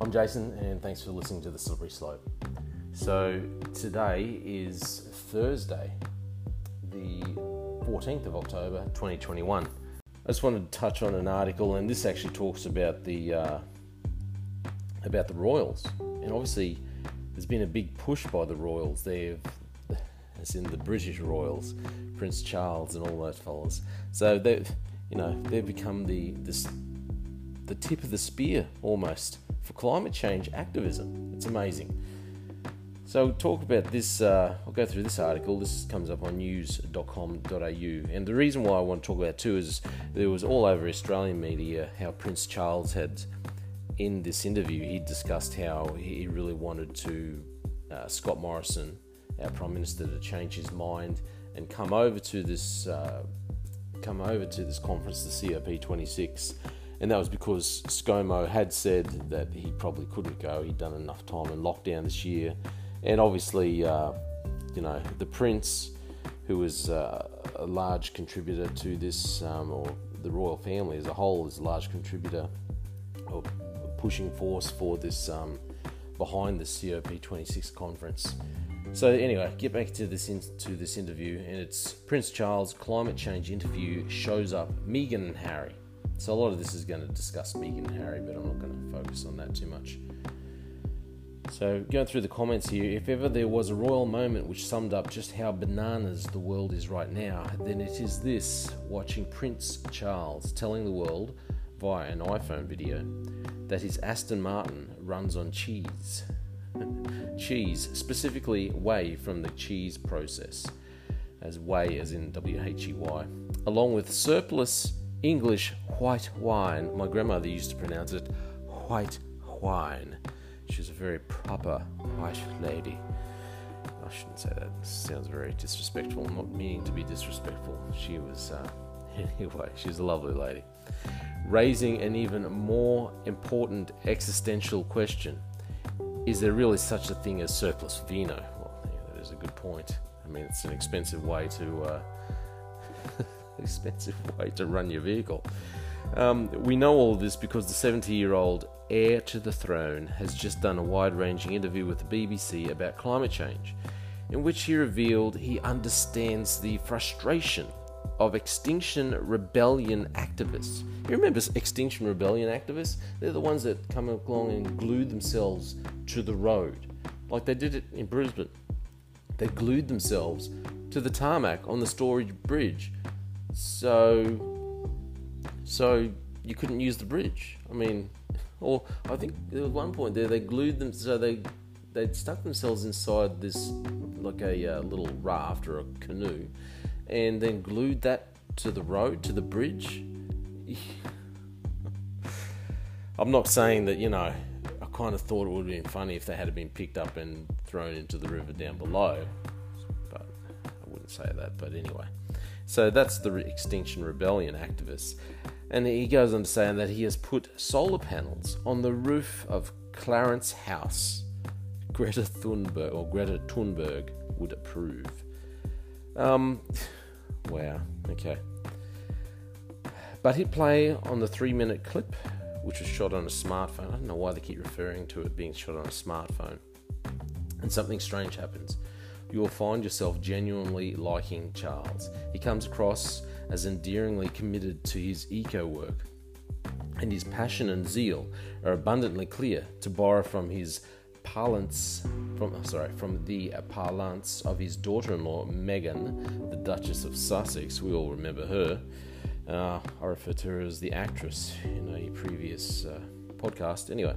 I'm Jason, and thanks for listening to The Slippery Slope. So, today is Thursday, the 14th of October 2021. I just wanted to touch on an article, and this actually talks about the uh, about the Royals, and obviously there's been a big push by the Royals. They've, as in the British Royals, Prince Charles and all those fellas. So they've, you know, they've become the the, the tip of the spear almost for climate change activism. It's amazing. So, talk about this. Uh, I'll go through this article. This comes up on news.com.au. And the reason why I want to talk about it too is there was all over Australian media how Prince Charles had, in this interview, he discussed how he really wanted to, uh, Scott Morrison, our Prime Minister, to change his mind and come over to this, uh, come over to this conference, the COP26 and that was because ScoMo had said that he probably couldn't go. He'd done enough time in lockdown this year, and obviously, uh, you know, the Prince, who was uh, a large contributor to this, um, or the royal family as a whole, is a large contributor or pushing force for this um, behind the COP26 conference. So anyway, get back to this in, to this interview, and it's Prince Charles climate change interview shows up Meghan and Harry. So a lot of this is going to discuss Meghan and Harry, but I'm not going to focus on that too much. So, going through the comments here, if ever there was a royal moment which summed up just how bananas the world is right now, then it is this watching Prince Charles telling the world via an iPhone video that his Aston Martin runs on cheese. cheese, specifically whey from the cheese process, as whey as in W H E Y, along with surplus English white wine. My grandmother used to pronounce it white wine. She was a very proper white lady. I shouldn't say that. Sounds very disrespectful. I'm not meaning to be disrespectful. She was, uh, anyway, she's a lovely lady. Raising an even more important existential question Is there really such a thing as surplus vino? Well, yeah, that is a good point. I mean, it's an expensive way to. Uh, expensive way to run your vehicle. Um, we know all this because the 70 year old heir to the throne has just done a wide ranging interview with the BBC about climate change, in which he revealed he understands the frustration of Extinction Rebellion activists. You remember Extinction Rebellion activists? They're the ones that come along and glue themselves to the road, like they did it in Brisbane. They glued themselves to the tarmac on the Story Bridge so, so you couldn't use the bridge. I mean, or I think there was one point there they glued them so they they stuck themselves inside this like a uh, little raft or a canoe, and then glued that to the road to the bridge. I'm not saying that you know. I kind of thought it would have been funny if they had been picked up and thrown into the river down below, but I wouldn't say that. But anyway. So that's the Extinction Rebellion activist. And he goes on to say that he has put solar panels on the roof of Clarence House. Greta Thunberg or Greta Thunberg would approve. Um, wow, okay. But hit play on the three minute clip, which was shot on a smartphone. I don't know why they keep referring to it being shot on a smartphone. And something strange happens you will find yourself genuinely liking Charles. He comes across as endearingly committed to his eco work, and his passion and zeal are abundantly clear. To borrow from his parlance, from sorry, from the parlance of his daughter-in-law Meghan, the Duchess of Sussex. We all remember her. Uh, I refer to her as the actress in a previous uh, podcast. Anyway,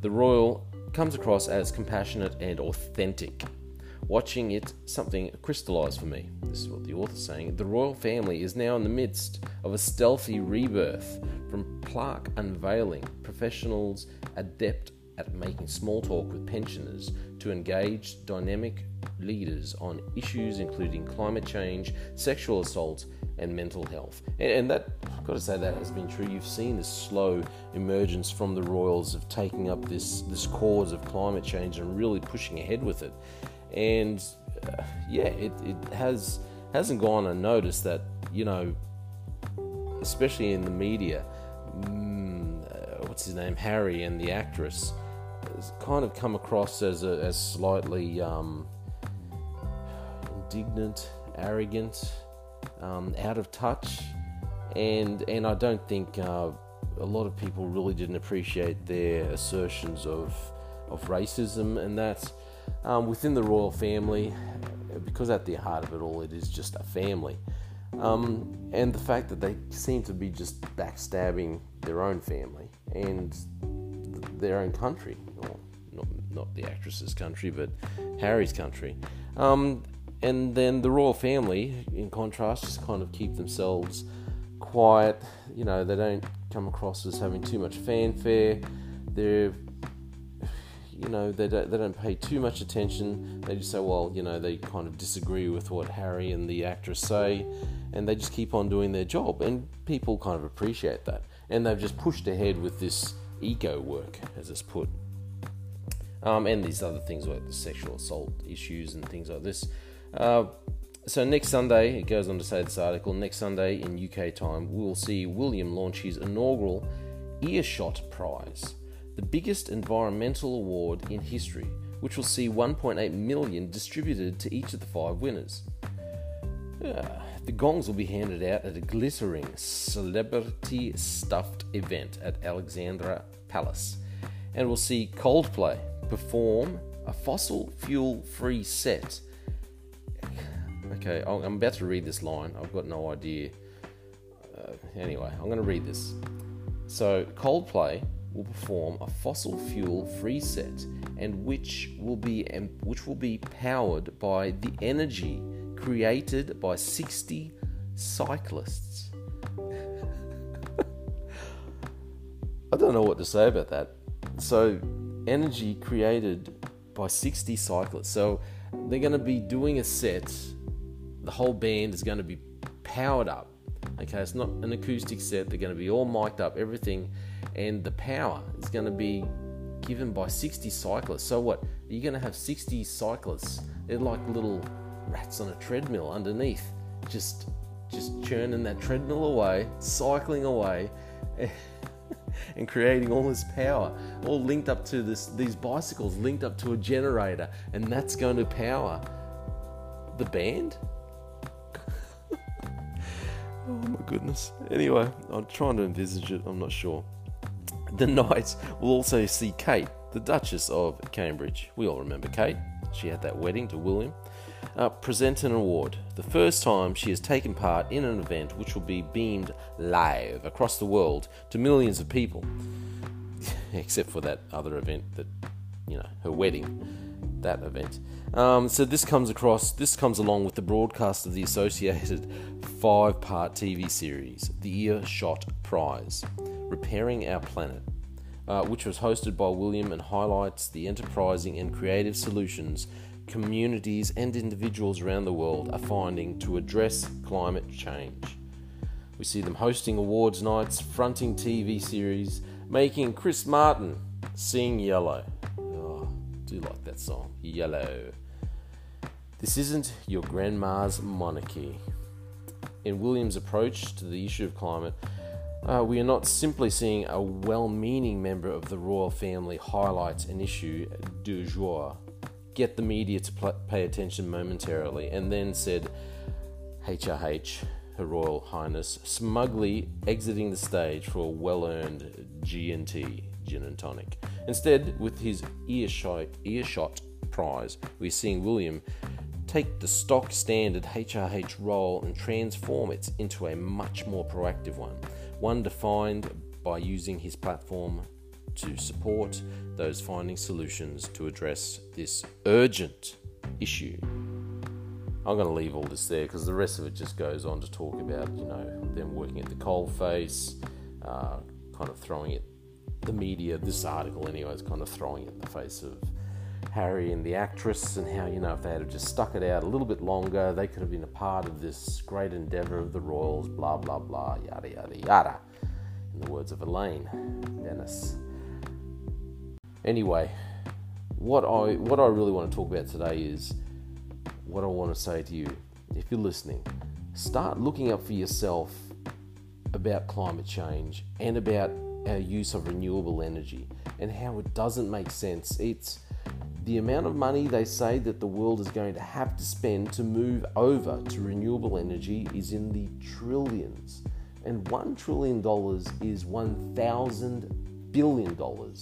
the royal comes across as compassionate and authentic Watching it, something crystallized for me. This is what the author's saying. The royal family is now in the midst of a stealthy rebirth from plaque unveiling, professionals adept at making small talk with pensioners to engage dynamic leaders on issues including climate change, sexual assault, and mental health. And, and, that, I've got to say, that has been true. You've seen this slow emergence from the royals of taking up this, this cause of climate change and really pushing ahead with it and uh, yeah, it, it has hasn't gone unnoticed that you know, especially in the media, mm, uh, what's his name, Harry and the actress, has kind of come across as a, as slightly um, indignant, arrogant, um, out of touch, and and I don't think uh, a lot of people really didn't appreciate their assertions of of racism and that um, within the royal family, because at the heart of it all, it is just a family. Um, and the fact that they seem to be just backstabbing their own family and their own country, or not, not the actress's country, but Harry's country. Um, and then the royal family, in contrast, just kind of keep themselves quiet. You know, they don't come across as having too much fanfare. They're you know they don't, they don't pay too much attention. They just say well you know they kind of disagree with what harry and the actress say and they just keep on doing their job and people kind of appreciate that. And they've just pushed ahead with this eco work as it's put. Um, and these other things like the sexual assault issues and things like this. Uh, so next Sunday, it goes on to say this article, next Sunday in UK time, we'll see William launch his inaugural Earthshot Prize the biggest environmental award in history, which will see 1.8 million distributed to each of the five winners. Uh, the gongs will be handed out at a glittering celebrity stuffed event at Alexandra Palace, and we'll see Coldplay perform a fossil fuel free set. Okay, I'm about to read this line. I've got no idea. Uh, anyway, I'm going to read this. So, Coldplay will perform a fossil fuel free set and which will be which will be powered by the energy created by 60 cyclists. I don't know what to say about that. So, energy created by 60 cyclists. So, they're going to be doing a set. The whole band is going to be powered up. Okay, it's not an acoustic set. They're going to be all mic'd up, everything and the power is going to be given by 60 cyclists. So what? You're going to have 60 cyclists. They're like little rats on a treadmill underneath, just just churning that treadmill away, cycling away. and creating all this power, all linked up to this these bicycles, linked up to a generator, and that's going to power the band. Goodness. Anyway, I'm trying to envisage it. I'm not sure. The nights will also see Kate, the Duchess of Cambridge. We all remember Kate. She had that wedding to William. Uh, present an award. The first time she has taken part in an event which will be beamed live across the world to millions of people. Except for that other event that, you know, her wedding, that event. Um, so this comes across, this comes along with the broadcast of the associated five part TV series, The Earthshot Prize. Repairing Our Planet, uh, which was hosted by William and highlights the enterprising and creative solutions communities and individuals around the world are finding to address climate change. We see them hosting awards nights, fronting TV series, making Chris Martin sing Yellow. Do like that song, Yellow. This isn't your grandma's monarchy. In William's approach to the issue of climate, uh, we are not simply seeing a well meaning member of the royal family highlight an issue du jour, get the media to pl- pay attention momentarily, and then said, HRH, Her Royal Highness, smugly exiting the stage for a well earned G&T, gin and tonic. Instead, with his earthshot, earthshot prize, we're seeing William take the stock standard HRH role and transform it into a much more proactive one one defined by using his platform to support those finding solutions to address this urgent issue. I'm going to leave all this there because the rest of it just goes on to talk about, you know, them working at the coal face, uh, kind of throwing it, the media, this article anyway, is kind of throwing in the face of Harry and the actress, and how, you know, if they had just stuck it out a little bit longer, they could have been a part of this great endeavour of the Royals, blah, blah, blah, yada, yada, yada. In the words of Elaine Benes. Anyway, what I, what I really want to talk about today is what I want to say to you. If you're listening, start looking up for yourself about climate change and about our use of renewable energy and how it doesn't make sense. It's the amount of money they say that the world is going to have to spend to move over to renewable energy is in the trillions. And $1 trillion is $1,000 billion.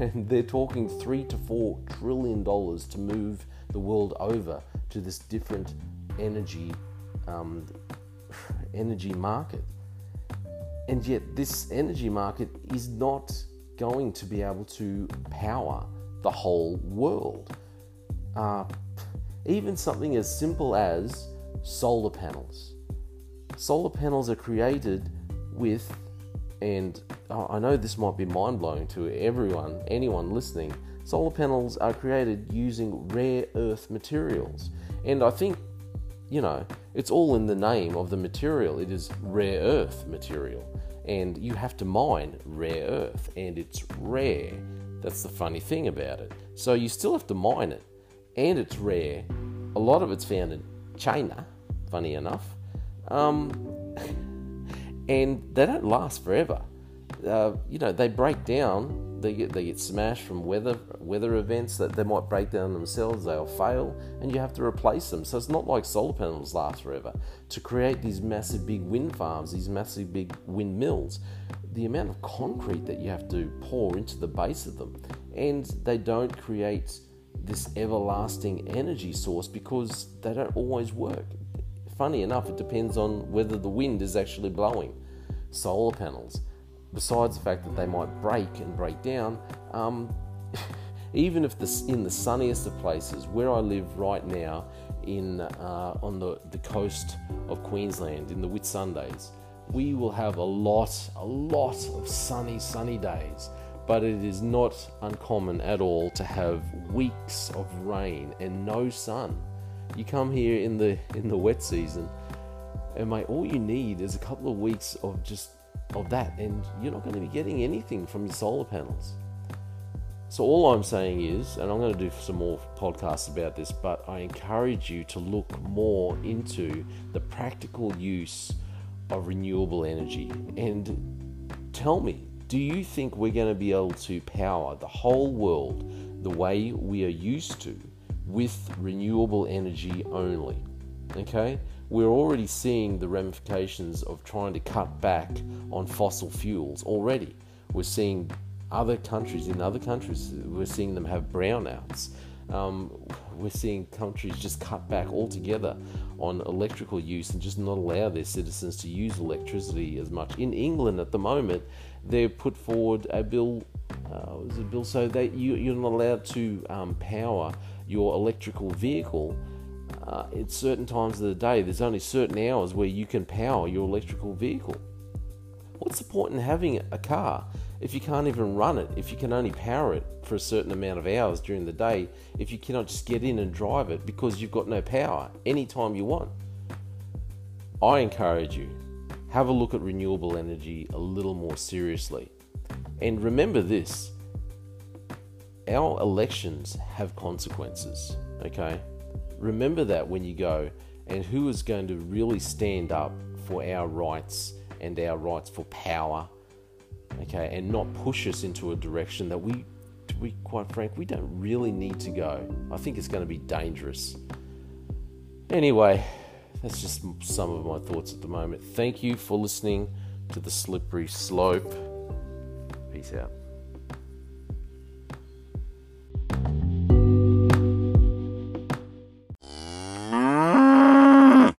And they're talking three to four trillion dollars to move the world over to this different energy um, energy market. And yet, this energy market is not going to be able to power the whole world. Uh, even something as simple as solar panels. Solar panels are created with, and I know this might be mind blowing to everyone, anyone listening. Solar panels are created using rare earth materials. And I think, you know, it's all in the name of the material. It is rare earth material. And you have to mine rare earth, and it's rare. That's the funny thing about it. So you still have to mine it, and it's rare. A lot of it's found in China, funny enough. Um, and they don't last forever. Uh, you know, they break down. They get they get smashed from weather weather events that they might break down themselves. They'll fail, and you have to replace them. So it's not like solar panels last forever. To create these massive big wind farms, these massive big windmills, the amount of concrete that you have to pour into the base of them, and they don't create this everlasting energy source because they don't always work. Funny enough, it depends on whether the wind is actually blowing. Solar panels, besides the fact that they might break and break down, um, even if this in the sunniest of places, where I live right now, in uh, on the, the coast of Queensland in the Whitsundays, we will have a lot, a lot of sunny, sunny days. But it is not uncommon at all to have weeks of rain and no sun. You come here in the in the wet season, and mate, all you need is a couple of weeks of just of that, and you're not going to be getting anything from your solar panels. So all I'm saying is, and I'm going to do some more podcasts about this, but I encourage you to look more into the practical use of renewable energy and tell me do you think we're going to be able to power the whole world the way we are used to with renewable energy only? Okay, we're already seeing the ramifications of trying to cut back on fossil fuels already. We're seeing other countries, in other countries, we're seeing them have brownouts. Um, we're seeing countries just cut back altogether on electrical use and just not allow their citizens to use electricity as much. In England at the moment, they've put forward a bill. Uh, was a bill so that you, you're not allowed to um, power your electrical vehicle uh, at certain times of the day. There's only certain hours where you can power your electrical vehicle. What's the point in having a car if you can't even run it, if you can only power it for a certain amount of hours during the day, if you cannot just get in and drive it because you've got no power anytime you want. I encourage you, have a look at renewable energy a little more seriously. And remember this our elections have consequences, okay? Remember that when you go, and who is going to really stand up for our rights and our rights for power okay, and not push us into a direction that we, be quite frank, we don't really need to go. I think it's going to be dangerous. Anyway, that's just some of my thoughts at the moment. Thank you for listening to the slippery slope. Peace out.